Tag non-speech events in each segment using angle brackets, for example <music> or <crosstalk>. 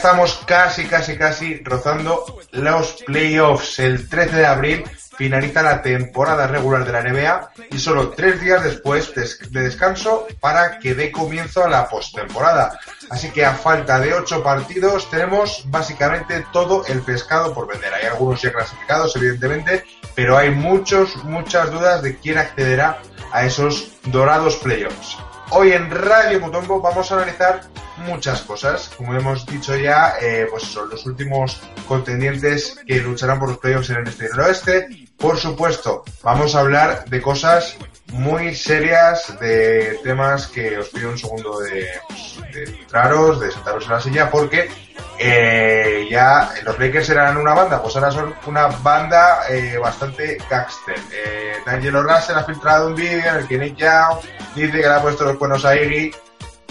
estamos casi, casi, casi rozando los playoffs. El 13 de abril finaliza la temporada regular de la NBA y solo tres días después de descanso para que dé comienzo a la postemporada. Así que a falta de ocho partidos tenemos básicamente todo el pescado por vender. Hay algunos ya clasificados, evidentemente, pero hay muchos, muchas dudas de quién accederá a esos dorados playoffs. Hoy en Radio Mutombo vamos a analizar muchas cosas. Como hemos dicho ya, eh, pues son los últimos contendientes que lucharán por los playoffs en el este y el oeste. Por supuesto, vamos a hablar de cosas muy serias, de temas que os pido un segundo de, pues, de entraros, de sentaros en la silla, porque eh, ya los Lakers eran una banda, pues ahora son una banda eh, bastante gangster. Eh, D'Angelo Russell ha filtrado un vídeo en el que Nick Young dice que le ha puesto los cuernos a Iggy.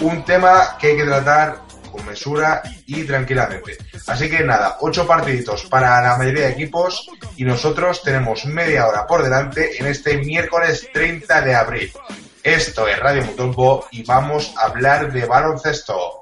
Un tema que hay que tratar con mesura y tranquilamente. Así que nada, ocho partiditos para la mayoría de equipos y nosotros tenemos media hora por delante en este miércoles 30 de abril. Esto es Radio Mutombo y vamos a hablar de baloncesto.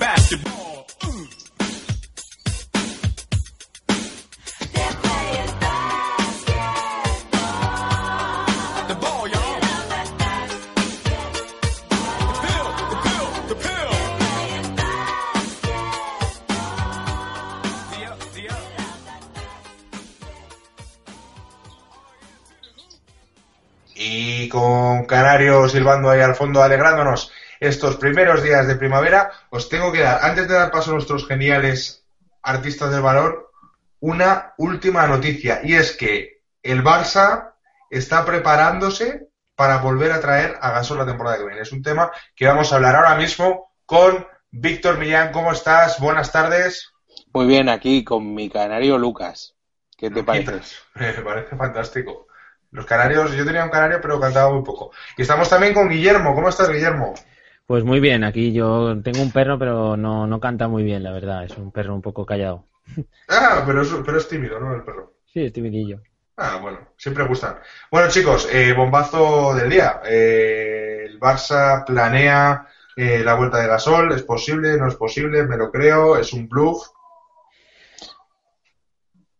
Silbando ahí al fondo, alegrándonos estos primeros días de primavera, os tengo que dar, antes de dar paso a nuestros geniales artistas del valor, una última noticia. Y es que el Barça está preparándose para volver a traer a Gasol la temporada que viene. Es un tema que vamos a hablar ahora mismo con Víctor Millán. ¿Cómo estás? Buenas tardes. Muy bien, aquí con mi canario Lucas. ¿Qué te parece? <laughs> Me parece fantástico. Los canarios, yo tenía un canario, pero cantaba muy poco. Y estamos también con Guillermo. ¿Cómo estás, Guillermo? Pues muy bien, aquí yo tengo un perro, pero no, no canta muy bien, la verdad. Es un perro un poco callado. <laughs> Ah, pero es, pero es tímido, ¿no? El perro. Sí, es timidillo. Ah, bueno, siempre gustan. Bueno, chicos, eh, bombazo del día. Eh, el Barça planea eh, la vuelta de Gasol. ¿Es posible? ¿No es posible? Me lo creo. ¿Es un bluff?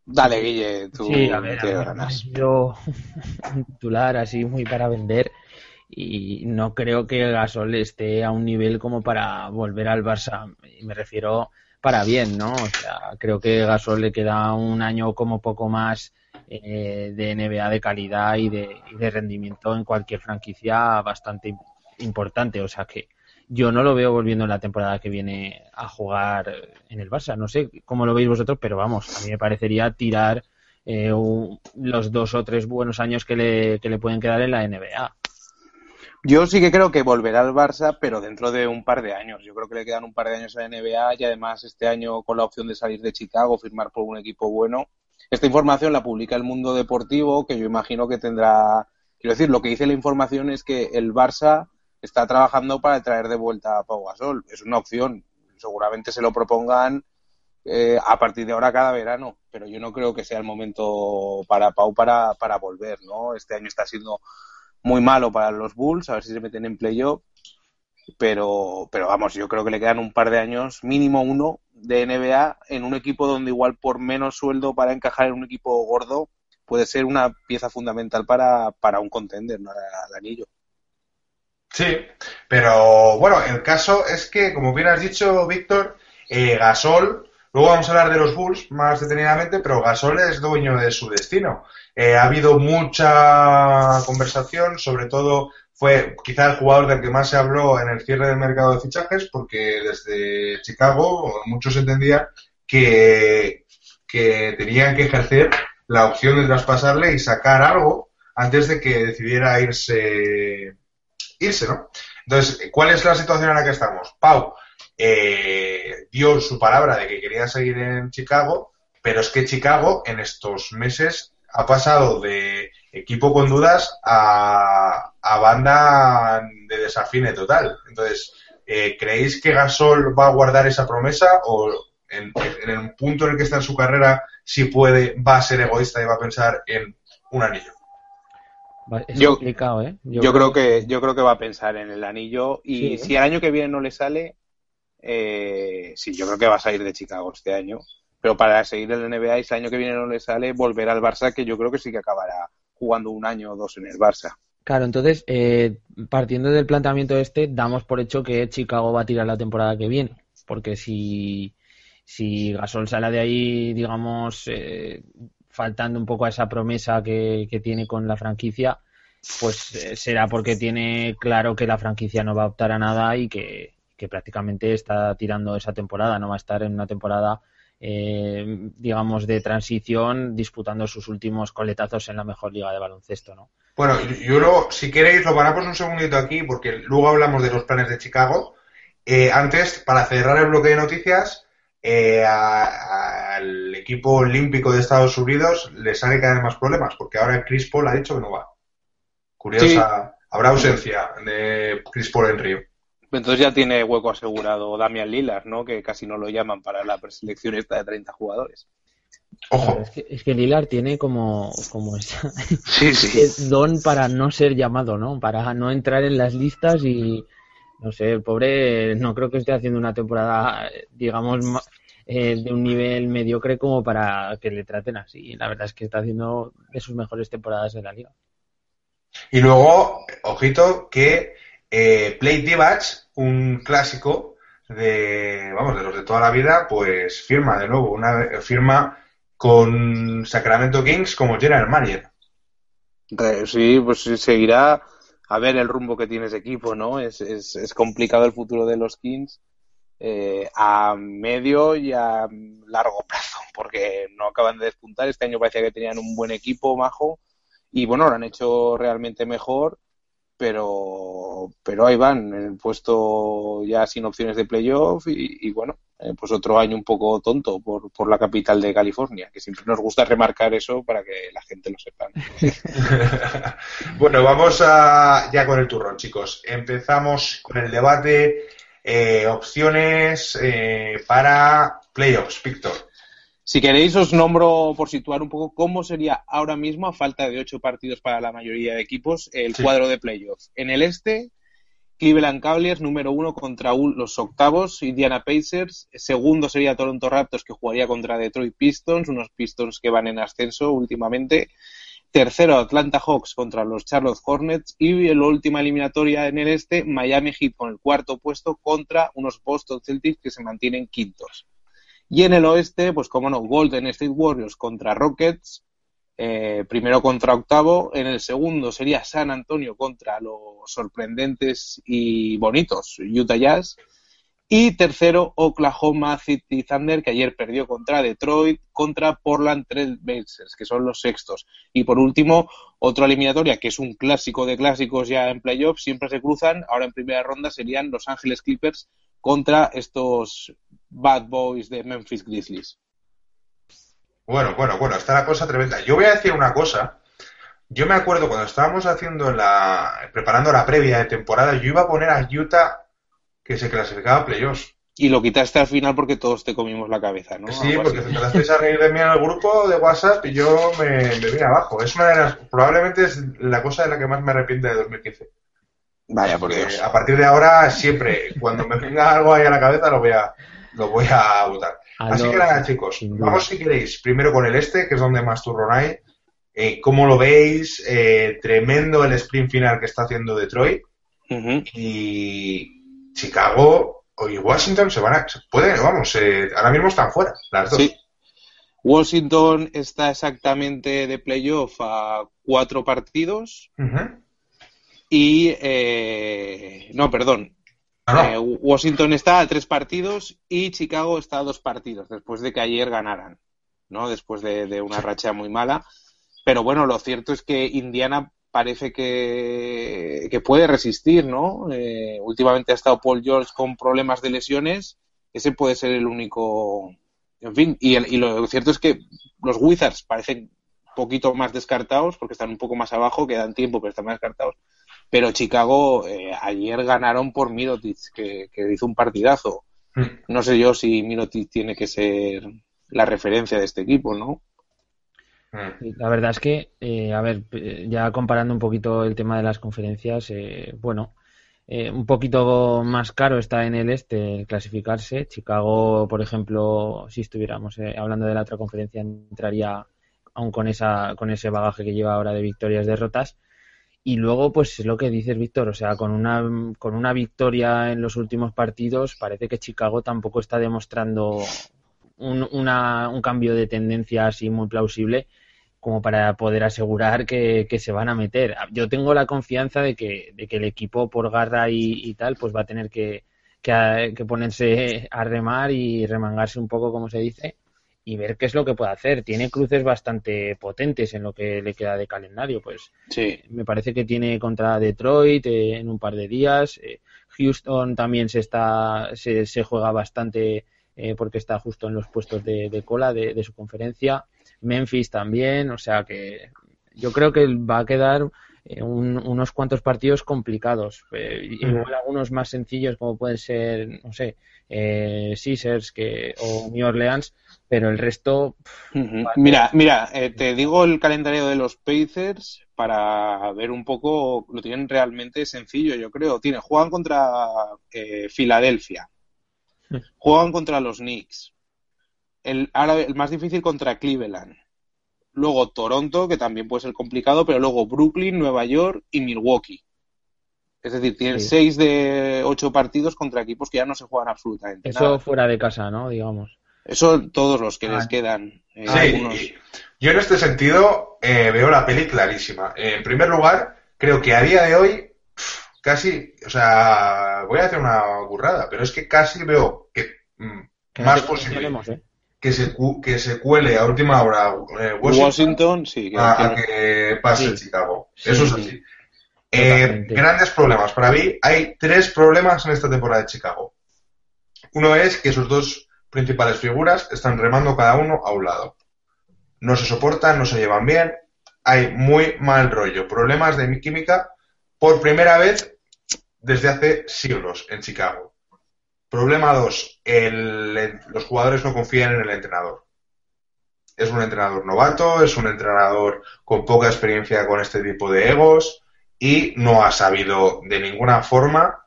Dale, Guille, tú Sí, a ver, te a ver, <laughs> yo <laughs> un titular así muy para vender y no creo que Gasol esté a un nivel como para volver al Barça. Y me refiero para bien, ¿no? O sea, creo que Gasol le queda un año como poco más eh, de NBA de calidad y de, y de rendimiento en cualquier franquicia bastante im- importante. O sea que yo no lo veo volviendo en la temporada que viene a jugar en el Barça. No sé cómo lo veis vosotros, pero vamos, a mí me parecería tirar eh, un- los dos o tres buenos años que le, que le pueden quedar en la NBA. Yo sí que creo que volverá al Barça, pero dentro de un par de años. Yo creo que le quedan un par de años a la NBA y además este año con la opción de salir de Chicago, firmar por un equipo bueno. Esta información la publica el Mundo Deportivo, que yo imagino que tendrá... Quiero decir, lo que dice la información es que el Barça está trabajando para traer de vuelta a Pau Gasol. Es una opción. Seguramente se lo propongan eh, a partir de ahora cada verano, pero yo no creo que sea el momento para Pau para, para volver, ¿no? Este año está siendo muy malo para los Bulls, a ver si se meten en playoff, pero, pero vamos, yo creo que le quedan un par de años, mínimo uno, de NBA en un equipo donde igual por menos sueldo para encajar en un equipo gordo puede ser una pieza fundamental para, para un contender, ¿no? Al anillo. Sí, pero bueno, el caso es que, como bien has dicho, Víctor, eh, Gasol, luego vamos a hablar de los Bulls más detenidamente, pero Gasol es dueño de su destino. Eh, ha habido mucha conversación, sobre todo fue quizá el jugador del que más se habló en el cierre del mercado de fichajes, porque desde Chicago muchos entendían que, que tenían que ejercer la opción de traspasarle y sacar algo antes de que decidiera irse irse, ¿no? Entonces, ¿cuál es la situación en la que estamos? Pau eh, dio su palabra de que quería seguir en Chicago, pero es que Chicago en estos meses ha pasado de equipo con dudas a, a banda de desafine total. Entonces, eh, ¿creéis que Gasol va a guardar esa promesa o en, en el punto en el que está en su carrera, si puede, va a ser egoísta y va a pensar en un anillo? Es Yo- complicado, ¿eh? Yo, creo que yo creo que va a pensar en el anillo y Sí, ¿eh? si el año que viene no le sale, eh, sí, yo creo que va a salir de Chicago este año. Pero para seguir en la NBA y si el año que viene no le sale, volver al Barça, que yo creo que sí que acabará jugando un año o dos en el Barça. Claro, entonces, eh, partiendo del planteamiento este, damos por hecho que Chicago va a tirar la temporada que viene. Porque si, si Gasol sale de ahí, digamos, eh, faltando un poco a esa promesa que, tiene con la franquicia, pues eh, será porque tiene claro que la franquicia no va a optar a nada y que, que prácticamente está tirando esa temporada, no va a estar en una temporada eh, digamos, de transición disputando sus últimos coletazos en la mejor liga de baloncesto, ¿no? Bueno, yo lo, si queréis, lo paramos un segundito aquí porque luego hablamos de los planes de Chicago. Eh, antes, para cerrar el bloque de noticias, eh, al equipo olímpico de Estados Unidos le sale cada vez más problemas porque ahora Chris Paul ha dicho que no va. Curiosa, habrá ausencia de Chris Paul en Río. Entonces ya tiene hueco asegurado Damian Lillard, ¿no? Que casi no lo llaman para la preselección esta de 30 jugadores. Ojo. Es que, es que Lillard tiene como, como esa, sí, sí. <laughs> don para no ser llamado, ¿no? Para no entrar en las listas y, no sé, el pobre no creo que esté haciendo una temporada, digamos, eh, de un nivel mediocre como para que le traten así. La verdad es que está haciendo de sus mejores temporadas en la liga. Y luego, ojito, que eh, Play Divac, un clásico de, vamos, de los de toda la vida, pues firma de nuevo, una firma con Sacramento Kings como General Manager. Sí, pues seguirá a ver el rumbo que tiene ese equipo, ¿no? Es, es, complicado el futuro de los Kings eh, a medio y a largo plazo, <laughs> porque no acaban de despuntar. Este año parecía que tenían un buen equipo, majo, y bueno, lo han hecho realmente mejor pero, pero ahí van, en el puesto ya sin opciones de playoff y, bueno, eh, pues otro año un poco tonto por, por la capital de California, que siempre nos gusta remarcar eso para que la gente lo sepa. <laughs> bueno, vamos a, ya con el turrón, chicos. Empezamos con el debate. Eh, opciones eh, para playoffs, Víctor. Si queréis, os nombro por situar un poco cómo sería ahora mismo, a falta de ocho partidos para la mayoría de equipos, el cuadro de playoffs. En el este, Cleveland Cavaliers, número uno contra los octavos, Indiana Pacers. Segundo sería Toronto Raptors, que jugaría contra Detroit Pistons, unos Pistons que van en ascenso últimamente. Tercero, Atlanta Hawks contra los Charlotte Hornets. Y la última eliminatoria en el este, Miami Heat con el cuarto puesto contra unos Boston Celtics que se mantienen quintos. Y en el oeste, pues como no, Golden State Warriors contra Rockets, eh, primero contra octavo, en el segundo sería San Antonio contra los sorprendentes y bonitos Utah Jazz, y tercero Oklahoma City Thunder, que ayer perdió contra Detroit, contra Portland Trail Blazers, que son los sextos. Y por último, otra eliminatoria, que es un clásico de clásicos ya en playoffs, siempre se cruzan, ahora en primera ronda serían Los Ángeles Clippers contra estos Bad Boys de Memphis Grizzlies. Bueno, bueno, bueno, está la cosa tremenda. Yo voy a decir una cosa. Yo me acuerdo cuando estábamos haciendo la. preparando la previa de temporada, yo iba a poner a Utah que se clasificaba a playoffs. Y lo quitaste al final porque todos te comimos la cabeza, ¿no? Sí, porque te empezasteis a reír de mí en el grupo de WhatsApp y yo me, me vine abajo. Es una de las. probablemente es la cosa de la que más me arrepiento de 2015. Vaya, por Dios. A partir de ahora, siempre, cuando me venga algo ahí a la cabeza, lo voy a, lo voy a votar. Así que nada, chicos, vamos si queréis, primero con el este, que es donde más turrón hay. Eh, ¿Cómo lo veis? Eh, tremendo el sprint final que está haciendo Detroit. Y Chicago y Washington se van a. pueden, vamos, eh, ahora mismo están fuera, las dos. Sí. Washington está exactamente de playoff a cuatro partidos. Y. Eh, no, perdón. Eh, Washington está a tres partidos y Chicago está a dos partidos, después de que ayer ganaran, ¿no? Después de, una racha muy mala. Pero bueno, lo cierto es que Indiana parece que, que puede resistir, ¿no? Eh, últimamente ha estado Paul George con problemas de lesiones. Ese puede ser el único. En fin, y, y lo cierto es que los Wizards parecen un poquito más descartados porque están un poco más abajo, quedan tiempo, pero están más descartados. Pero Chicago eh, ayer ganaron por Mirotic, que, hizo un partidazo. Hmm. No sé yo si Mirotic tiene que ser la referencia de este equipo, ¿no? Hmm. La verdad es que, eh, a ver, ya comparando un poquito el tema de las conferencias, eh, bueno, eh, un poquito más caro está en el este clasificarse. Chicago, por ejemplo, si estuviéramos eh, hablando de la otra conferencia, entraría aún con esa con ese bagaje que lleva ahora de victorias derrotas. Y luego, pues es lo que dices, Víctor, o sea, con una, con una victoria en los últimos partidos, parece que Chicago tampoco está demostrando un, una, un cambio de tendencia así muy plausible como para poder asegurar que, se van a meter. Yo tengo la confianza de que, de que el equipo por garra y, tal pues va a tener que, que, ponerse a remar y remangarse un poco, como se dice, y ver qué es lo que puede hacer. Tiene cruces bastante potentes en lo que le queda de calendario. Pues sí. me parece que tiene contra Detroit eh, en un par de días. Eh, Houston también se está se, se juega bastante eh, porque está justo en los puestos de, cola de, su conferencia. Memphis también, o sea que yo creo que va a quedar eh, unos cuantos partidos complicados. Eh, igual algunos más sencillos como pueden ser, no sé, eh, Caesars que, o New Orleans, pero el resto... Mira, mira, te digo el calendario de los Pacers para ver un poco, lo tienen realmente sencillo, yo creo. Tienen, juegan contra Filadelfia, Juegan contra los Knicks. El, ahora el más difícil contra Cleveland. Luego Toronto, que también puede ser complicado, pero luego Brooklyn, Nueva York y Milwaukee. Es decir, tienen seis de ocho partidos contra equipos que ya no se juegan absolutamente Eso fuera de casa, ¿no? Digamos. Eso todos los que les ah. quedan. Eh, sí, yo en este sentido eh, veo la peli clarísima. en primer lugar, creo que a día de hoy casi, o sea, voy a hacer una burrada, pero es que casi veo que, mm, más posible ¿eh? Que, se, que se cuele a última hora eh, Washington, sí, a, que pase Chicago. Eso es así. Eh, grandes problemas. Para mí hay tres problemas en esta temporada de Chicago. Uno es que sus dos principales figuras están remando cada uno a un lado. No se soportan, no se llevan bien, hay muy mal rollo, problemas de química por primera vez desde hace siglos en Chicago. Problema 2. Los jugadores no confían en el entrenador. Es un entrenador novato, es un entrenador con poca experiencia con este tipo de egos y no ha sabido de ninguna forma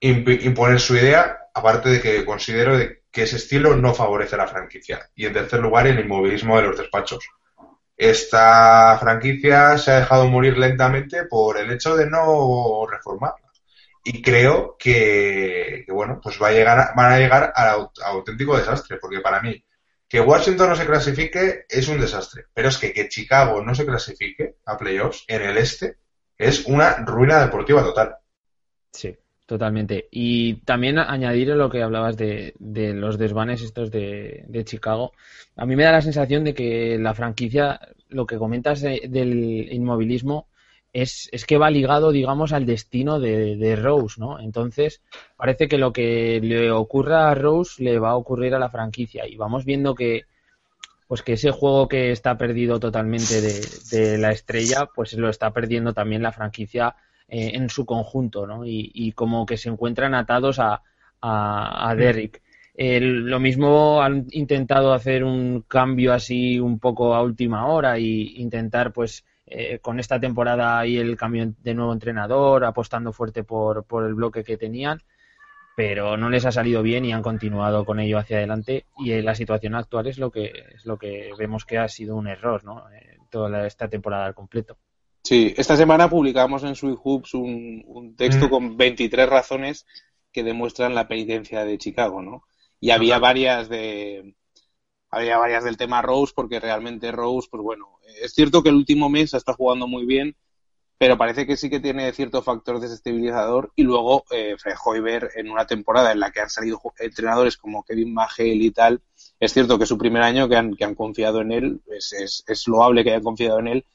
imponer su idea, aparte de que considero que ese estilo no favorece la franquicia. Y en tercer lugar, el inmovilismo de los despachos. Esta franquicia se ha dejado morir lentamente por el hecho de no reformarla y creo que, bueno, pues va a llegar, van a llegar al auténtico desastre, porque para mí que Washington no se clasifique es un desastre, pero es que que Chicago no se clasifique a playoffs en el este es una ruina deportiva total. Sí, totalmente. Y también añadir lo que hablabas de, de los desvanes estos de, de, Chicago. A mí me da la sensación de que la franquicia, lo que comentas del inmovilismo, es, es, que va ligado, digamos, al destino de, de, Rose, ¿no? Entonces, parece que lo que le ocurra a Rose le va a ocurrir a la franquicia y vamos viendo que, pues que ese juego que está perdido totalmente de, de la estrella, pues lo está perdiendo también la franquicia eh, en su conjunto, ¿no? Y, y, como que se encuentran atados a, a, a Derrick. lo mismo han intentado hacer un cambio así un poco a última hora y intentar, pues, eh, con esta temporada y el cambio de nuevo entrenador, apostando fuerte por, por el bloque que tenían, pero no les ha salido bien y han continuado con ello hacia adelante y en la situación actual es lo que es lo que vemos que ha sido un error, ¿no? Eh, toda esta temporada al completo. Sí, esta semana publicamos en Sweet Hoops un, un texto mm. con 23 razones que demuestran la penitencia de Chicago, ¿no? Y había varias de había varias del tema Rose porque realmente Rose, pues bueno, es cierto que el último mes está jugando muy bien, pero parece que sí que tiene cierto factor desestabilizador. Y luego eh, Fred Hoiber, en una temporada en la que han salido entrenadores como Kevin Magel y tal, es cierto que es su primer año que han, que han confiado en él, es, es, loable que hayan confiado en él,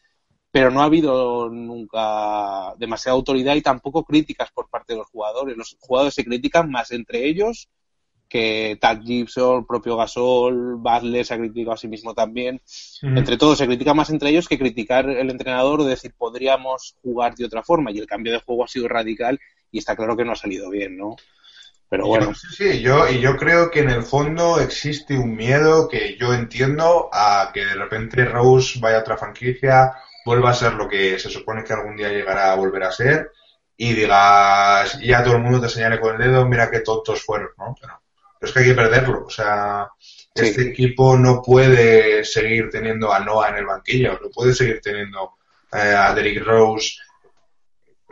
pero no ha habido nunca demasiada autoridad y tampoco críticas por parte de los jugadores. Los jugadores se critican más entre ellos que Tad Gibson, propio Gasol, Badler se ha criticado a sí mismo también. Entre todos se critica más entre ellos que criticar el entrenador o decir podríamos jugar de otra forma. Y el cambio de juego ha sido radical y está claro que no ha salido bien, ¿no? Pero bueno. Sí, sí, yo, y yo creo que en el fondo existe un miedo que yo entiendo a que de repente Rose vaya a otra franquicia, vuelva a ser lo que se supone que algún día llegará a volver a ser y digas, ya todo el mundo te señale con el dedo, mira qué tontos fueron, ¿no? Pero, es que hay que perderlo, o sea, este equipo no puede seguir teniendo a Noah en el banquillo, no puede seguir teniendo eh, a Derrick Rose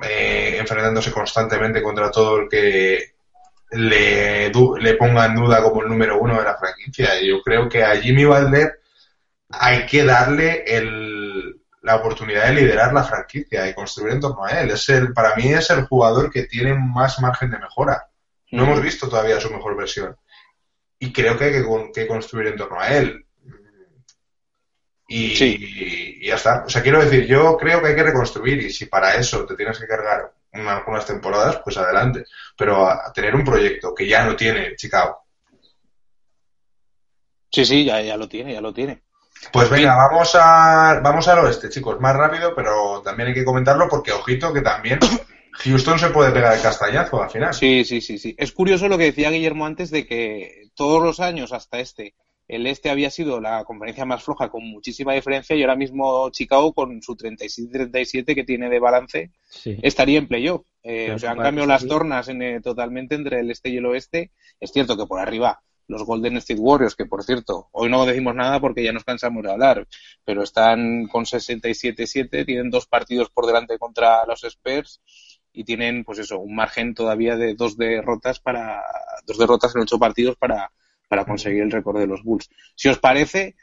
eh, enfrentándose constantemente contra todo el que le, le ponga en duda como el número uno de la franquicia. Y yo creo que a Jimmy Butler hay que darle el, la oportunidad de liderar la franquicia y construir en torno a él. Es el, para mí es el jugador que tiene más margen de mejora. No hemos visto todavía su mejor versión. Y creo que hay que, construir en torno a él. Y, ya está. O sea, quiero decir, yo creo que hay que reconstruir y si para eso te tienes que cargar algunas temporadas, pues adelante. Pero a, tener un proyecto que ya no tiene Chicago. Sí, sí, ya, ya lo tiene, ya lo tiene. Pues venga, vamos a vamos al oeste, chicos, más rápido, pero también hay que comentarlo porque ojito que también Houston se puede pegar el castañazo al final. Sí, sí, sí, sí. Es curioso lo que decía Guillermo antes de que todos los años hasta este el este había sido la conferencia más floja con muchísima diferencia y ahora mismo Chicago con su 37-37 que tiene de balance estaría en playoff. Eh, o sea, han cambiado las tornas en, eh, totalmente entre el este y el oeste. Es cierto que por arriba los Golden State Warriors, que por cierto, hoy no decimos nada porque ya nos cansamos de hablar, pero están con 67-7, tienen dos partidos por delante contra los Spurs y tienen, pues eso, un margen todavía de dos derrotas para, dos derrotas en ocho partidos para, para conseguir el récord de los Bulls. Si os parece,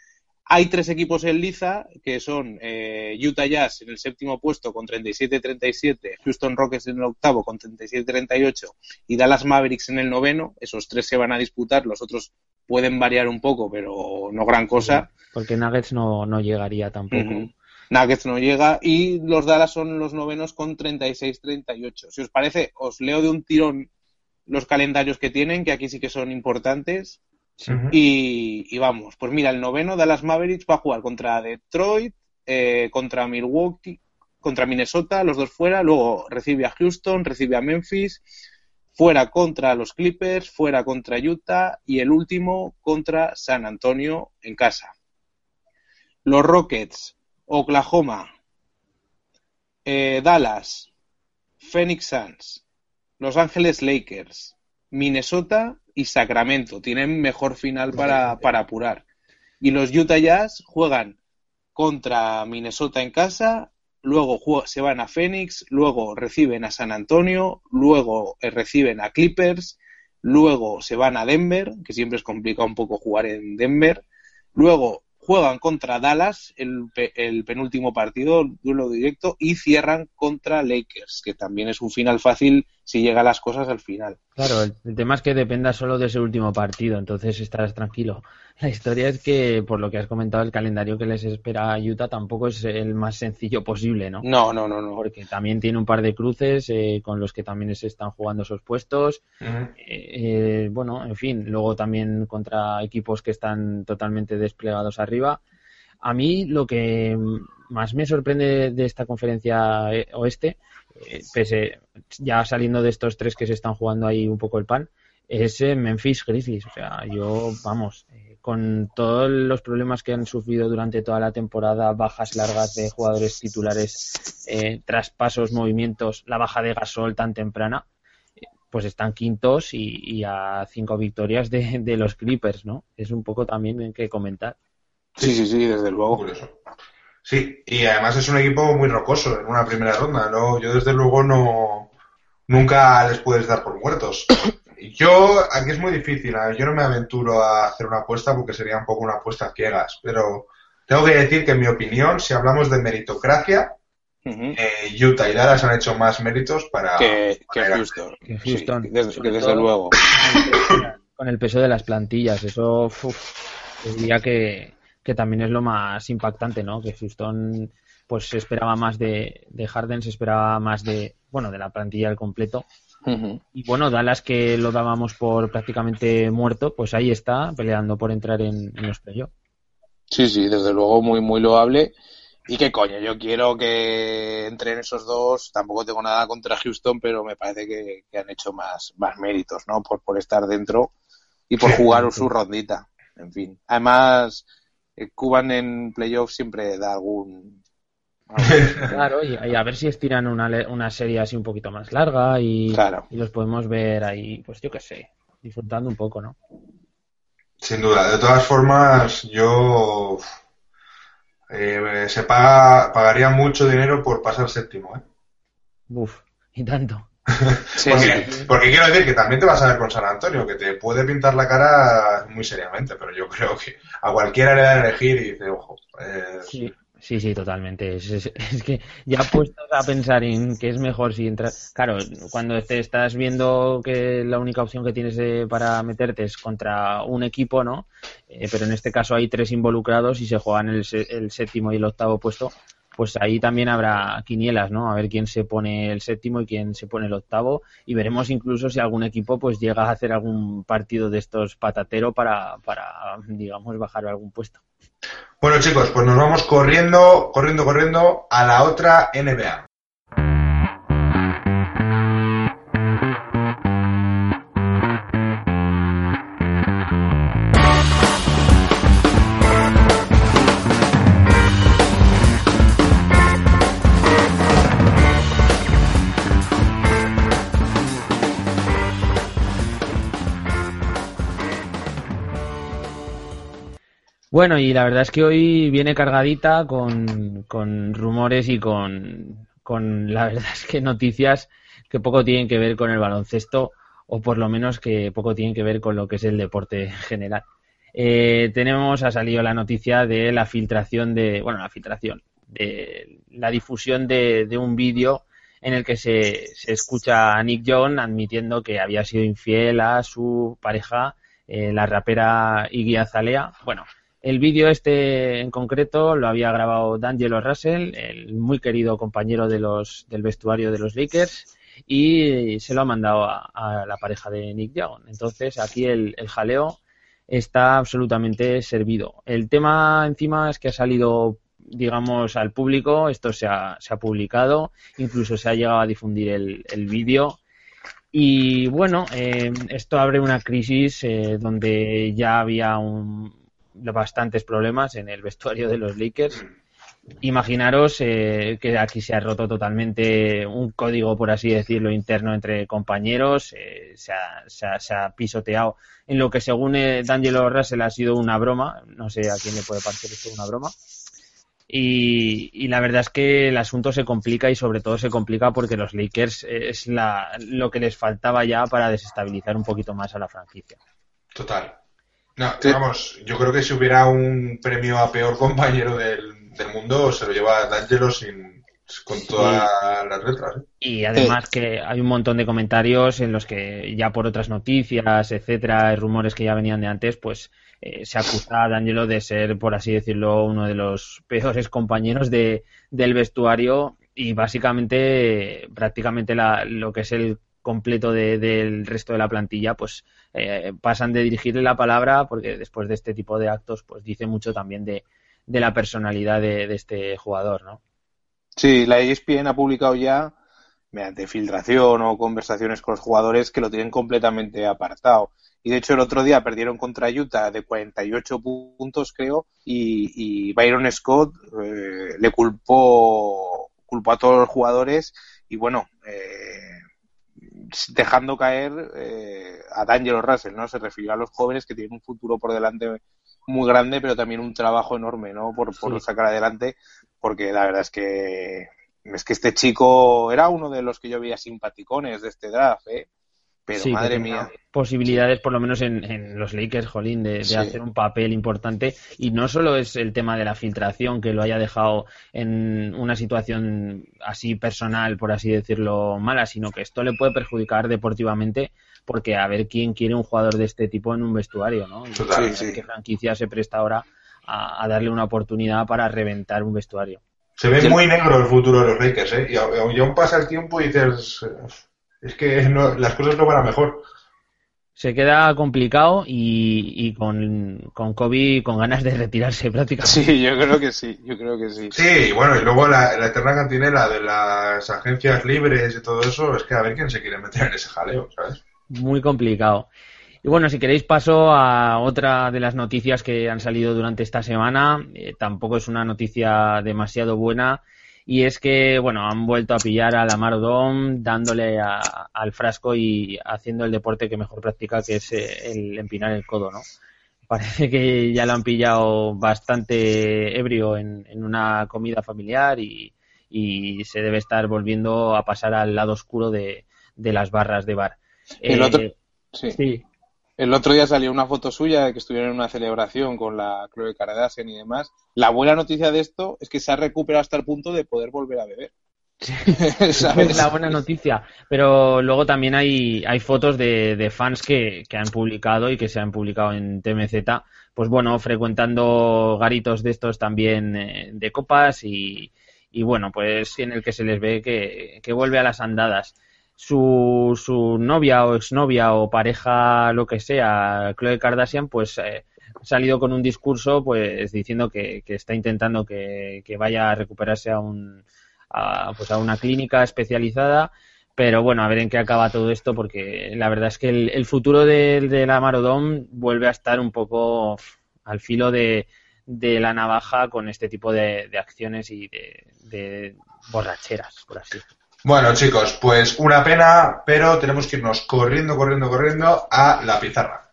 hay tres equipos en liza que son eh, Utah Jazz en el séptimo puesto con 37-37, Houston Rockets en el octavo con 37-38 y Dallas Mavericks en el noveno. Esos tres se van a disputar, los otros pueden variar un poco, pero no gran cosa. Porque Nuggets no, no llegaría tampoco. Nuggets no llega y los Dallas son los novenos con 36-38. Si os parece, os leo de un tirón los calendarios que tienen, que aquí sí que son importantes y, vamos, pues mira, el noveno Dallas Mavericks va a jugar contra Detroit, eh, contra Milwaukee, contra Minnesota, los dos fuera, luego recibe a Houston, recibe a Memphis, fuera contra los Clippers, fuera contra Utah y el último contra San Antonio en casa. Los Rockets, Oklahoma, eh, Dallas, Phoenix Suns, Los Ángeles Lakers, Minnesota y Sacramento. Tienen mejor final para, para apurar. Y los Utah Jazz juegan contra Minnesota en casa, luego se van a Phoenix, luego reciben a San Antonio, luego eh, reciben a Clippers, luego se van a Denver, que siempre es complicado un poco jugar en Denver, luego juegan contra Dallas el, el, penúltimo partido, duelo directo, y cierran contra Lakers, que también es un final fácil si llegan las cosas al final. Claro, el, tema es que dependa solo de ese último partido, entonces estarás tranquilo. La historia es que, por lo que has comentado, el calendario que les espera a Utah tampoco es el más sencillo posible, ¿no? No, no, no, no. Porque también tiene un par de cruces eh, con los que también se están jugando esos puestos. Eh, eh, bueno, en fin, luego también contra equipos que están totalmente desplegados arriba. A mí lo que más me sorprende de esta conferencia oeste eh, pese ya saliendo de estos tres que se están jugando ahí un poco el pan, es Memphis Grizzlies. O sea, yo, vamos, eh, con todos los problemas que han sufrido durante toda la temporada, bajas largas de jugadores titulares, eh, traspasos, movimientos, la baja de Gasol tan temprana, pues están quintos y, a cinco victorias de, de, los Clippers, ¿no? Es un poco también que comentar. Sí, sí, sí, desde luego. Sí, y además es un equipo muy rocoso en una primera ronda, ¿no? Yo desde luego no nunca les puedes dar por muertos. <coughs> Yo, aquí es muy difícil, yo no me aventuro a hacer una apuesta porque sería un poco una apuesta a ciegas, pero tengo que decir que en mi opinión, si hablamos de meritocracia, eh, Utah y Dallas han hecho más méritos para... Que, Houston. Que Houston. desde, luego. Con el peso de las plantillas, eso diría que, que también es lo más impactante, ¿no? Que Houston pues se esperaba más de, de Harden, se esperaba más de, bueno, de la plantilla al completo. Y bueno, Dallas que lo dábamos por prácticamente muerto, pues ahí está peleando por entrar en, los playoffs. Sí, sí, desde luego muy, muy loable. Y qué coño, yo quiero que entren esos dos. Tampoco tengo nada contra Houston, pero me parece que, han hecho más, más méritos, ¿no? Por, por estar dentro y por jugar <laughs> su rondita. En fin. Además, Cuban en playoffs siempre da algún <laughs> claro, y, a ver si estiran una, una serie así un poquito más larga y, y los podemos ver ahí, pues yo qué sé, disfrutando un poco, ¿no? Sin duda. De todas formas, yo eh, se paga, pagaría mucho dinero por pasar séptimo, ¿eh? Uf, y tanto. Porque, quiero decir que también te vas a ver con San Antonio, que te puede pintar la cara muy seriamente, pero yo creo que a cualquiera le da a elegir y dice, ojo. sí. Sí, sí, totalmente. Es, que ya puestos a pensar en qué es mejor si entras. Claro, cuando te estás viendo que la única opción que tienes para meterte es contra un equipo, ¿no? Eh, pero en este caso hay tres involucrados y se juegan el, el séptimo y el octavo puesto pues ahí también habrá quinielas, ¿no? A ver quién se pone el séptimo y quién se pone el octavo y veremos incluso si algún equipo pues llega a hacer algún partido de estos patatero para, para digamos, bajar algún puesto. Bueno chicos, pues nos vamos corriendo, corriendo, corriendo a la otra NBA. Bueno, y la verdad es que hoy viene cargadita con, rumores y con, la verdad es que noticias que poco tienen que ver con el baloncesto o por lo menos que poco tienen que ver con lo que es el deporte en general. Eh, tenemos, ha salido la noticia de la filtración de, bueno, la filtración, de la difusión de, de un vídeo en el que se, se, escucha a Nick John admitiendo que había sido infiel a su pareja, eh, la rapera Iggy Azalea. Bueno, el vídeo este en concreto lo había grabado D'Angelo Russell, el muy querido compañero de los, del vestuario de los Lakers, y se lo ha mandado a, la pareja de Nick Young. Entonces aquí el, jaleo está absolutamente servido. El tema encima es que ha salido digamos al público, esto se ha, se ha publicado, incluso se ha llegado a difundir el, vídeo y bueno, eh, esto abre una crisis eh, donde ya había un, bastantes problemas en el vestuario de los Lakers. Imaginaros eh, que aquí se ha roto totalmente un código, por así decirlo, interno entre compañeros, eh, se, ha, pisoteado en lo que según eh, D'Angelo Russell ha sido una broma, no sé a quién le puede parecer esto una broma, y, la verdad es que el asunto se complica y sobre todo se complica porque los Lakers es la, lo que les faltaba ya para desestabilizar un poquito más a la franquicia. Total. No, vamos, yo creo que si hubiera un premio a peor compañero del, mundo, se lo lleva D'Angelo sin, con todas las letras. ¿eh? Y además que hay un montón de comentarios en los que ya por otras noticias, etcétera, rumores que ya venían de antes, pues eh, se acusa a D'Angelo de ser, por así decirlo, uno de los peores compañeros de, del vestuario y básicamente prácticamente la, lo que es el completo del resto de la plantilla, pues eh, pasan de dirigirle la palabra, porque después de este tipo de actos, pues dice mucho también de, la personalidad de, este jugador, ¿no? Sí, la ESPN ha publicado ya, mediante filtración o conversaciones con los jugadores, que lo tienen completamente apartado. Y de hecho el otro día perdieron contra Utah de 48 puntos, creo, y, Byron Scott eh, le culpó, culpó a todos los jugadores y bueno, eh, dejando caer eh, a D'Angelo Russell, ¿no? Se refirió a los jóvenes que tienen un futuro por delante muy grande, pero también un trabajo enorme, ¿no? Por, por sacar adelante, porque la verdad es que es que este chico era uno de los que yo veía simpaticones de este draft, ¿eh? Pero madre mía. Posibilidades, por lo menos en, los Lakers, Jolín, de, hacer un papel importante. Y no solo es el tema de la filtración que lo haya dejado en una situación así personal, por así decirlo, mala, sino que esto le puede perjudicar deportivamente porque a ver quién quiere un jugador de este tipo en un vestuario, ¿no? ¿Qué franquicia se presta ahora a, darle una oportunidad para reventar un vestuario? Se ve muy negro el futuro de los Lakers, ¿eh? Y aún pasa el tiempo y dices es que las cosas no van a mejor. Se queda complicado y, con, con Kobe con ganas de retirarse prácticamente. Sí, yo creo que sí, yo creo que sí. Sí, y bueno, y luego la, eterna cantinela de las agencias libres y todo eso, es que a ver quién se quiere meter en ese jaleo, ¿sabes? Muy complicado. Y bueno, si queréis paso a otra de las noticias que han salido durante esta semana. Eh, tampoco es una noticia demasiado buena y es que, bueno, han vuelto a pillar a Lamar Odom dándole al frasco y haciendo el deporte que mejor practica, que es eh, el empinar el codo, ¿no? Parece que ya lo han pillado bastante ebrio en, una comida familiar y, se debe estar volviendo a pasar al lado oscuro de, las barras de bar. El otro, eh, sí. El otro día salió una foto suya de que estuvieron en una celebración con la Chloe Kardashian y demás. La buena noticia de esto es que se ha recuperado hasta el punto de poder volver a beber. <laughs> es la buena noticia. Pero luego también hay, hay fotos de, fans que, han publicado y que se han publicado en TMZ, pues bueno, frecuentando garitos de estos también eh, de copas y, y, bueno, pues en el que se les ve que, que vuelve a las andadas su, su novia o exnovia o pareja, lo que sea, Chloe Kardashian, pues eh, ha salido con un discurso pues diciendo que, está intentando que, vaya a recuperarse a, un, a, pues a una clínica especializada. Pero bueno, a ver en qué acaba todo esto, porque la verdad es que el, futuro de, de, la Marodón vuelve a estar un poco al filo de, de la navaja con este tipo de, acciones y de, de borracheras, por así decirlo. Bueno, chicos, pues una pena, pero tenemos que irnos corriendo, corriendo, corriendo a la pizarra.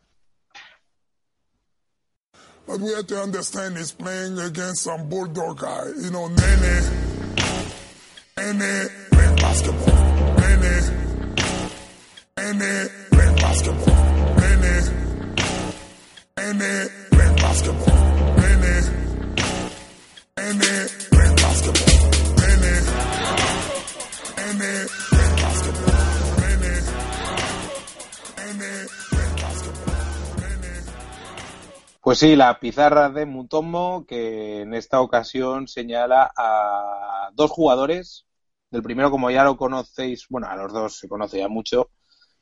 Pues sí, la pizarra de Mutombo que en esta ocasión señala a dos jugadores. Del primero, como ya lo conocéis, bueno, a los dos se conoce ya mucho,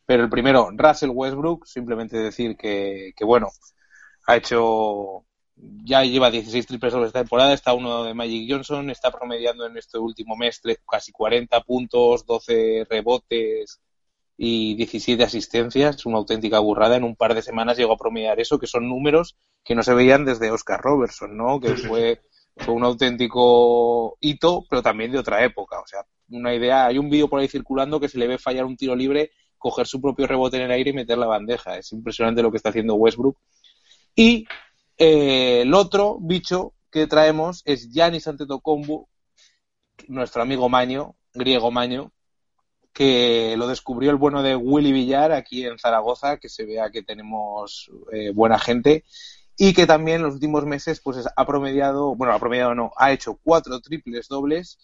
pero el primero, Russell Westbrook, simplemente decir que, que bueno, ha hecho, ya lleva 16 triples sobre esta temporada, está uno de Magic Johnson, está promediando en este último mes casi 40 puntos, 12 rebotes, y 17 asistencias, una auténtica burrada. En un par de semanas llegó a promediar eso, que son números que no se veían desde Oscar Robertson, ¿no? Que fue, fue un auténtico hito, pero también de otra época. O sea, una idea, hay un vídeo por ahí circulando que se le ve fallar un tiro libre, coger su propio rebote en el aire y meter la bandeja. Es impresionante lo que está haciendo Westbrook. Y eh, el otro bicho que traemos es Giannis Antetokounmpo, nuestro amigo Maño, griego Maño, que lo descubrió el bueno de Willy Villar aquí en Zaragoza, que se vea que tenemos eh, buena gente y que también en los últimos meses pues ha promediado, bueno, ha promediado no, ha hecho cuatro triples dobles.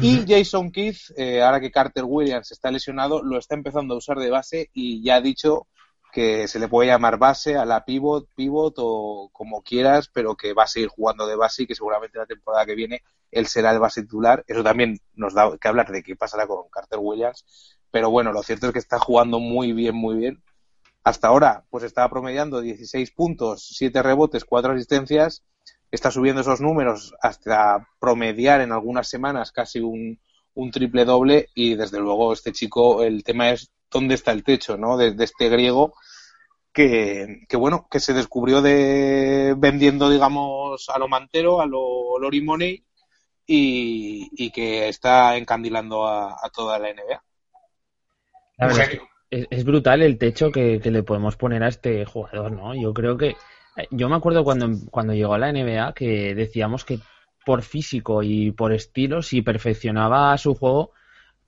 Y Jason Keith, eh, ahora que Carter Williams está lesionado, lo está empezando a usar de base y ya ha dicho que se le puede llamar base a la pivot, pivot o como quieras, pero que va a seguir jugando de base y que seguramente la temporada que viene él será el base titular. Eso también nos da que hablar de qué pasará con Carter Williams. Pero bueno, lo cierto es que está jugando muy bien, muy bien. Hasta ahora, pues estaba promediando 16 puntos, 7 rebotes, 4 asistencias. Está subiendo esos números hasta promediar en algunas semanas casi un, un triple doble. Y desde luego, este chico, el tema es dónde está el techo, ¿no? De, este griego que, que, bueno, que se descubrió de vendiendo, digamos, a lo mantero, a lo Lori Money y, que está encandilando a, toda la NBA. es, brutal el techo que, le podemos poner a este jugador, ¿no? Yo creo que. Yo me acuerdo cuando, cuando llegó a la NBA que decíamos que por físico y por estilo, si perfeccionaba su juego,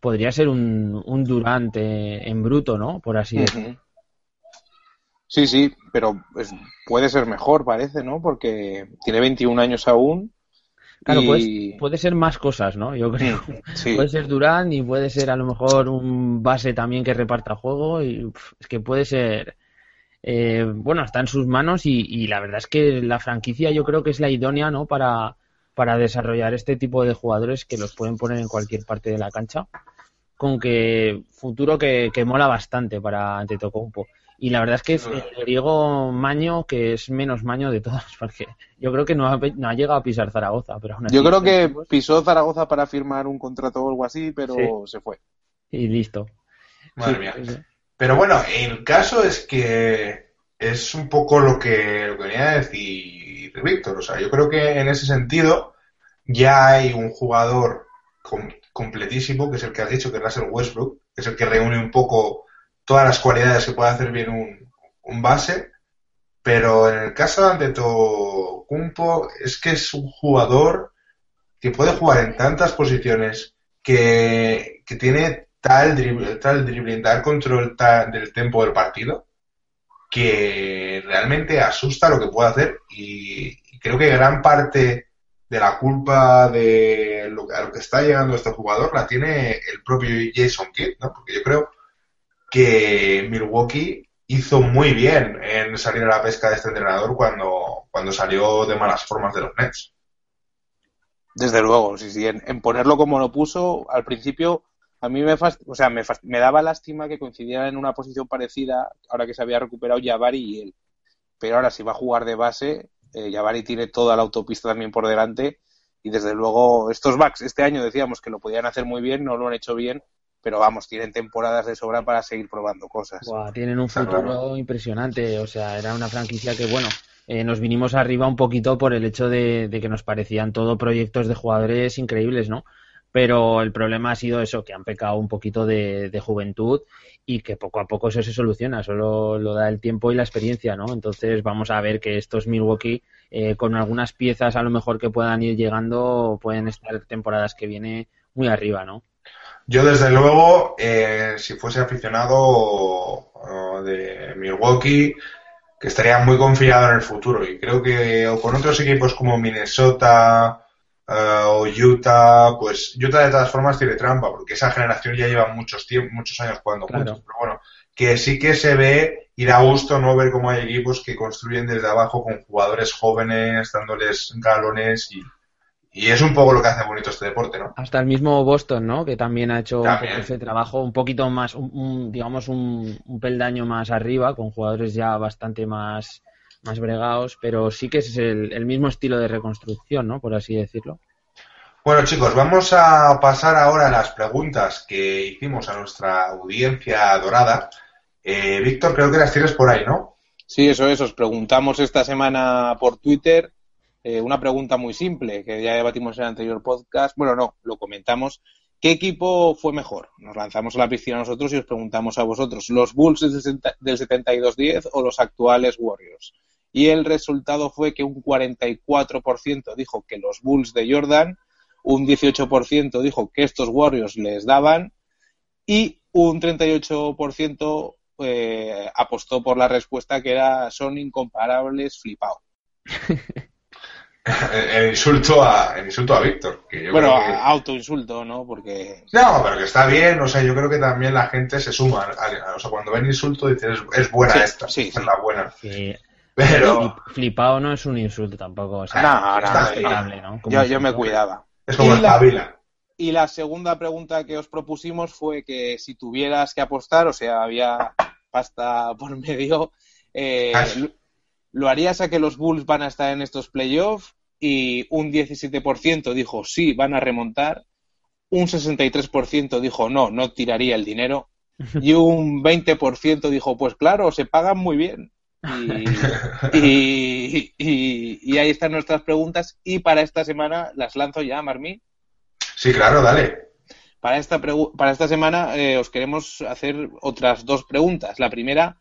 podría ser un, un Durante en bruto, ¿no? Por así decirlo. Sí, sí, pero puede ser mejor, parece, ¿no? Porque tiene 21 años aún Claro, puede ser más cosas, ¿no? Yo creo. <laughs> Puede ser Durán y puede ser a lo mejor un base también que reparta juego y es que puede ser... Eh, bueno, está en sus manos y, la verdad es que la franquicia yo creo que es la idónea, ¿no? Para, para desarrollar este tipo de jugadores que los pueden poner en cualquier parte de la cancha. Con que futuro que, que mola bastante para Antetokounmpo. Y la verdad es que es el griego Maño, que es menos Maño de todos, <laughs> porque yo creo que no ha, no ha llegado a pisar Zaragoza. Pero yo creo que pisó Zaragoza para firmar un contrato o algo así, pero se fue. Y listo. Madre mía. Pero bueno, el caso es que es un poco lo que, lo que venía a decir Víctor. O sea, yo creo que en ese sentido ya hay un jugador completísimo, que es el que has dicho, que es Russell Westbrook, que es el que reúne un poco todas las cualidades que puede hacer bien un, base, pero en el caso de Kumpo es que es un jugador que puede jugar en tantas posiciones, que, que tiene tal dribbling, tal tal control del tempo del partido, que realmente asusta lo que puede hacer y, creo que gran parte de la culpa de lo, a lo que está llegando este jugador la tiene el propio Jason Kidd, ¿no? Porque yo creo que Milwaukee hizo muy bien en salir a la pesca de este entrenador cuando, cuando salió de malas formas de los Nets. Desde luego, sí, sí. En, ponerlo como lo puso, al principio a mí me, o sea, me, me, daba lástima que coincidieran en una posición parecida ahora que se había recuperado Jabari y él. Pero ahora si va a jugar de base, eh, tiene toda la autopista también por delante y desde luego estos backs este año decíamos que lo podían hacer muy bien, no lo han hecho bien, pero vamos, tienen temporadas de sobra para seguir probando cosas. tienen un futuro impresionante, o sea, era una franquicia que, bueno, eh, nos vinimos arriba un poquito por el hecho de, que nos parecían todo proyectos de jugadores increíbles, ¿no? Pero el problema ha sido eso, que han pecado un poquito de, juventud y que poco a poco eso se soluciona, solo lo da el tiempo y la experiencia, ¿no? Entonces vamos a ver que estos Milwaukee, eh, con algunas piezas a lo mejor que puedan ir llegando, pueden estar temporadas que viene muy arriba, ¿no? Yo, desde luego, eh, si fuese aficionado de Milwaukee, que estaría muy confiado en el futuro. Y creo que o con otros equipos como Minnesota eh, o Utah, pues Utah de todas formas tiene trampa, porque esa generación ya lleva muchos, muchos años jugando juntos. Pero bueno, que sí que se ve y da gusto no ver cómo hay equipos que construyen desde abajo con jugadores jóvenes, dándoles galones y y es un poco lo que hace bonito este deporte, ¿no? Hasta el mismo Boston, ¿no? Que también ha hecho ese trabajo un poquito más, un, digamos, un, peldaño más arriba, con jugadores ya bastante más, más bregados, pero sí que es el, mismo estilo de reconstrucción, ¿no? Por así decirlo. Bueno, chicos, vamos a pasar ahora a las preguntas que hicimos a nuestra audiencia dorada. Eh, Víctor, creo que las tienes por ahí, ¿no? Sí, eso es. Os preguntamos esta semana por Twitter eh, una pregunta muy simple que ya debatimos en el anterior podcast. Bueno, no, lo comentamos. ¿Qué equipo fue mejor? Nos lanzamos a la piscina nosotros y os preguntamos a vosotros, ¿los Bulls del 72-10 o los actuales Warriors? Y el resultado fue que un 44% dijo que los Bulls de Jordan, un 18% dijo que estos Warriors les daban y un 38% eh, apostó por la respuesta que era son incomparables flipado. <laughs> <laughs> el insulto a el insulto a Víctor. bueno, autoinsulto, ¿no? Porque... No, pero que está bien, o sea, yo creo que también la gente se suma. o sea, cuando ven insulto dices, es, buena esta, es la buena. Pero... Flipado no es un insulto tampoco, o sea, no, no, Yo, yo me cuidaba. Es como y la, y la segunda pregunta que os propusimos fue que si tuvieras que apostar, o sea, había pasta por medio, eh, ¿Lo harías a que los Bulls van a estar en estos playoffs? Y un 17% dijo sí, van a remontar. Un 63% dijo no, no tiraría el dinero. <laughs> Y un 20% dijo pues claro, se pagan muy bien. <laughs> Y, y, ahí están nuestras preguntas. Y para esta semana las lanzo ya, Marmí. Sí, claro, dale. Para esta, para esta semana eh, os queremos hacer otras dos preguntas. La primera,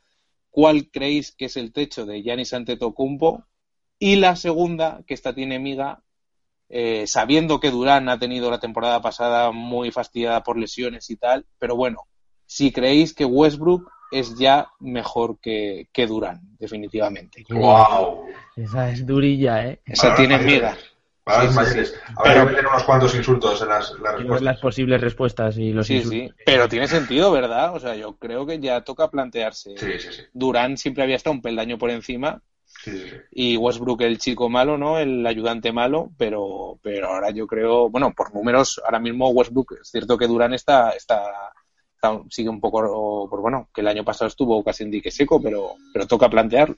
cuál creéis que es el techo de Giannis Antetokounmpo y la segunda, que esta tiene miga, eh, sabiendo que Durán ha tenido la temporada pasada muy fastidiada por lesiones y tal, pero bueno, si creéis que Westbrook es ya mejor que, que Durán, definitivamente. ¡Wow! Esa es durilla, ¿eh? Esa tiene miga. Para los mayores. Ahora pero, unos cuantos insultos en las, respuestas. las posibles respuestas y los sí, Sí, pero tiene sentido, ¿verdad? O sea, yo creo que ya toca plantearse. Sí, sí, sí. Durán siempre había estado un peldaño por encima. Y Westbrook el chico malo, ¿no? El ayudante malo, pero, pero ahora yo creo, bueno, por números, ahora mismo Westbrook, es cierto que Durán está, está, sigue un poco, por bueno, que el año pasado estuvo casi en dique seco, pero, pero toca plantearlo.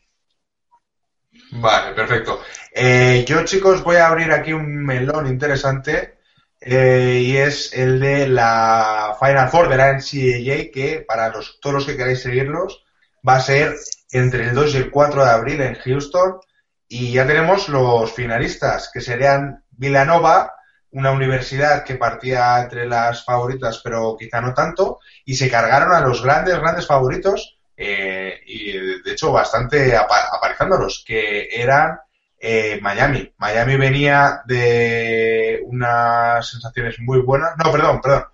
Vale, perfecto. Eh, yo, chicos, voy a abrir aquí un melón interesante eh, y es el de la Final Four de la NCAA, que para los, todos los que queráis seguirlos va a ser entre el 2 y el 4 de abril en Houston. Y ya tenemos los finalistas, que serían Villanova, una universidad que partía entre las favoritas, pero quizá no tanto, y se cargaron a los grandes, grandes favoritos, eh, y de hecho bastante aparejándolos, que eran eh, Miami. Miami venía de unas sensaciones muy buenas. No, perdón, perdón.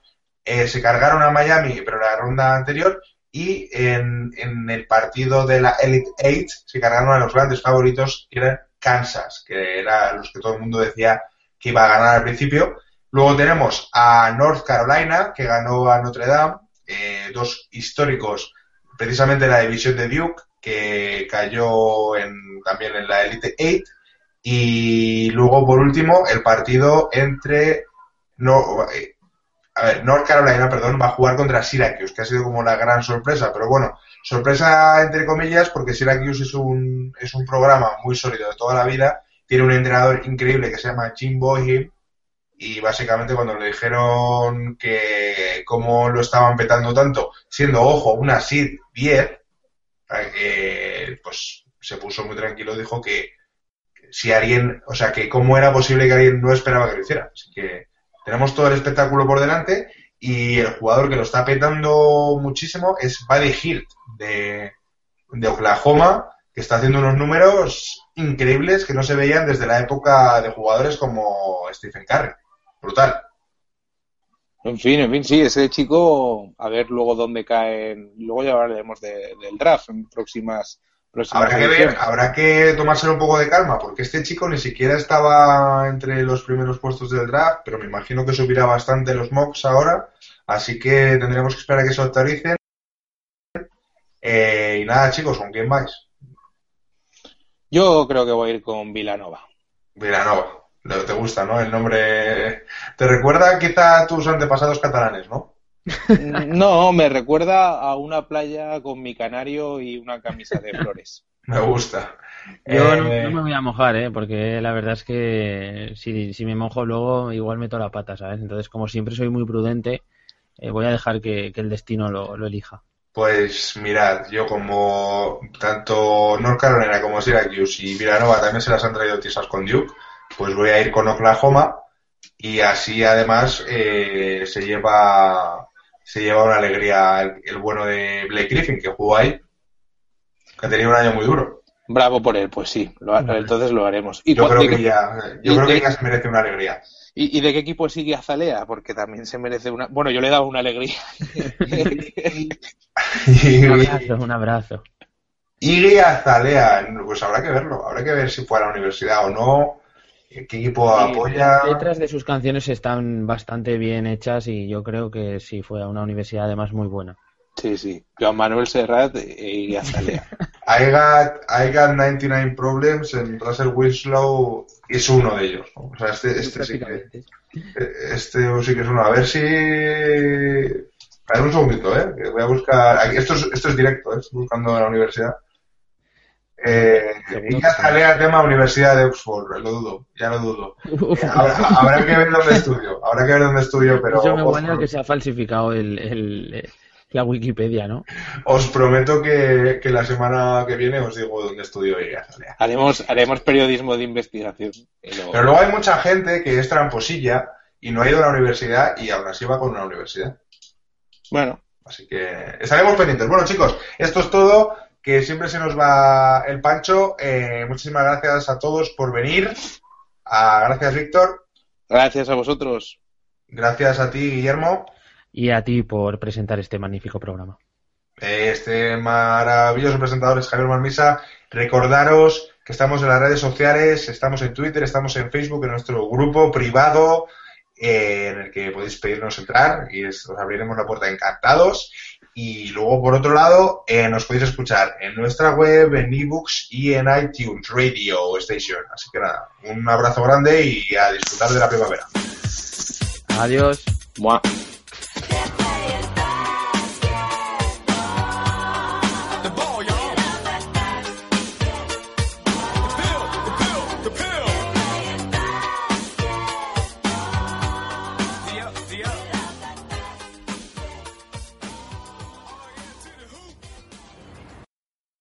Eh, se cargaron a Miami, pero la ronda anterior, y en, en, el partido de la Elite Eight se cargaron a los grandes favoritos, que eran Kansas, que era los que todo el mundo decía que iba a ganar al principio. Luego tenemos a North Carolina, que ganó a Notre Dame, eh, dos históricos, precisamente la división de Duke, que cayó en, también en la Elite 8. Y luego, por último, el partido entre. No, eh, a ver, North Carolina, perdón, va a jugar contra Syracuse, que ha sido como la gran sorpresa, pero bueno, sorpresa entre comillas, porque Syracuse es un, es un programa muy sólido de toda la vida tiene un entrenador increíble que se llama Jim Boyle y básicamente cuando le dijeron que cómo lo estaban petando tanto, siendo, ojo, una SID 10, eh, pues se puso muy tranquilo, dijo que si alguien, o sea, que cómo era posible que alguien no esperaba que lo hiciera. Así que tenemos todo el espectáculo por delante y el jugador que lo está petando muchísimo es Buddy Hilt de, de Oklahoma, que está haciendo unos números increíbles que no se veían desde la época de jugadores como Stephen Curry. Brutal. En fin, en fin, sí, ese chico, a ver luego dónde caen. Luego ya hablaremos del draft en próximas. habrá que ver, habrá que tomárselo un poco de calma, porque este chico ni siquiera estaba entre los primeros puestos del draft, pero me imagino que subirá bastante los mocks ahora, así que tendremos que esperar a que se actualicen. Eh, y nada, chicos, ¿con quién vais? Yo creo que voy a ir con Vilanova. Vilanova. Te gusta, ¿no? El nombre. Te recuerda quizá a tus antepasados catalanes, ¿no? <laughs> No, me recuerda a una playa con mi canario y una camisa de flores. <laughs> me gusta. Yo no, eh, me voy a mojar, ¿eh? Porque la verdad es que si, si me mojo luego igual meto la pata, ¿sabes? Entonces, como siempre soy muy prudente, eh, voy a dejar que, el destino lo, lo elija. Pues mirad, yo como tanto North Carolina como Syracuse y Villanova también se las han traído tisas con Duke, pues voy a ir con Oklahoma y así además eh, se lleva se lleva una alegría el, bueno de Blake Griffin que jugó ahí, que ha tenido un año muy duro. Bravo por él, pues sí, entonces lo haremos. yo creo que ya, yo creo que ya se merece una alegría. ¿Y, de qué equipo sigue Azalea? Porque también se merece una. Bueno, yo le he dado una alegría. <laughs> un abrazo, un abrazo. Y Azalea, pues habrá que verlo. Habrá que ver si fue a la universidad o no. ¿Qué equipo apoya? Las letras de sus canciones están bastante bien hechas y yo creo que sí fue a una universidad además muy buena. Sí, sí. Joan Manuel Serrat y <laughs> Azalea. I got, I got 99 Problems en Russell Winslow es uno de ellos. O sea, este, este sí que este sí que es uno. A ver si a ver un segundito, ¿eh? voy a buscar. Esto es, esto es directo, ¿eh? Estoy buscando en la universidad. Eh, y ya sale al tema Universidad de Oxford, lo dudo, ya lo dudo. habrá, que ver dónde estudio, habrá que ver dónde estudio, pero. Yo me gustaría que se ha falsificado el, el, la Wikipedia, ¿no? Os prometo que, la semana que viene os digo dónde estudio ella. Haremos, haremos periodismo de investigación. Pero luego hay mucha gente que es tramposilla y no ha ido a la universidad y aún así va con una universidad. Bueno. Así que estaremos pendientes. Bueno, chicos, esto es todo. Que siempre se nos va el pancho. Eh, muchísimas gracias a todos por venir. Ah, gracias, Víctor. Gracias a vosotros. Gracias a ti, Guillermo y a ti por presentar este magnífico programa. Este maravilloso presentador es Javier Marmisa. Recordaros que estamos en las redes sociales, estamos en Twitter, estamos en Facebook, en nuestro grupo privado eh, en el que podéis pedirnos entrar y os abriremos la puerta encantados. Y luego, por otro lado, eh, nos podéis escuchar en nuestra web, en ebooks y en iTunes Radio Station. Así que nada, un abrazo grande y a disfrutar de la primavera. Adiós.